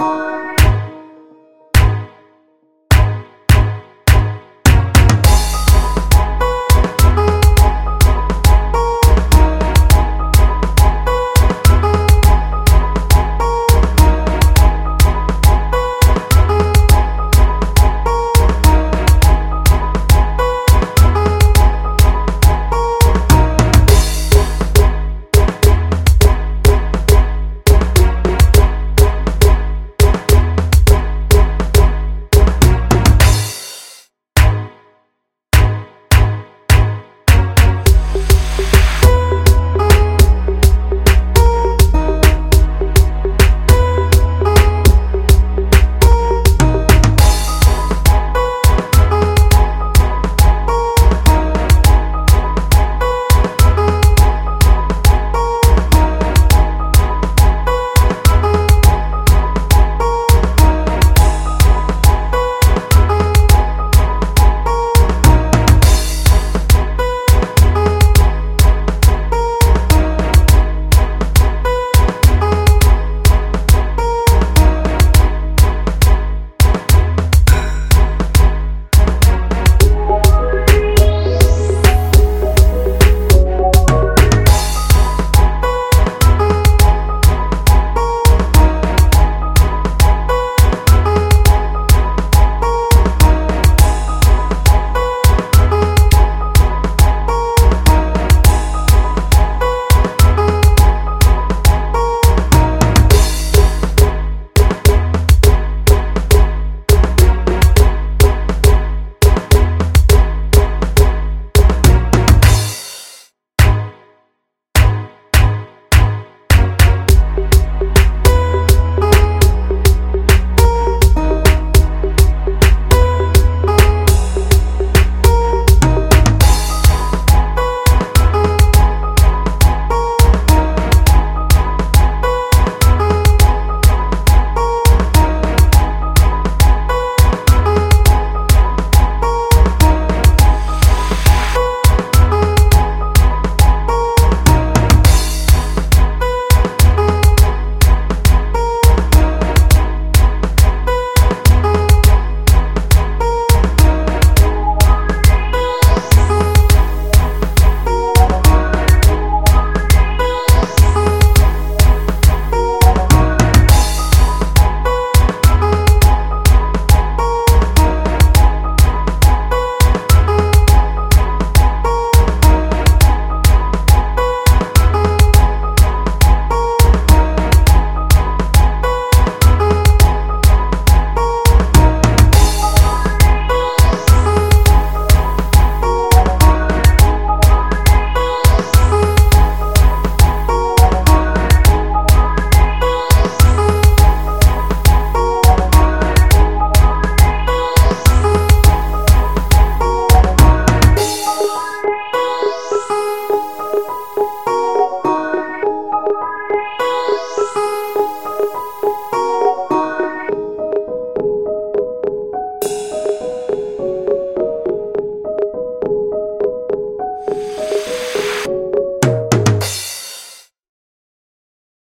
Mané.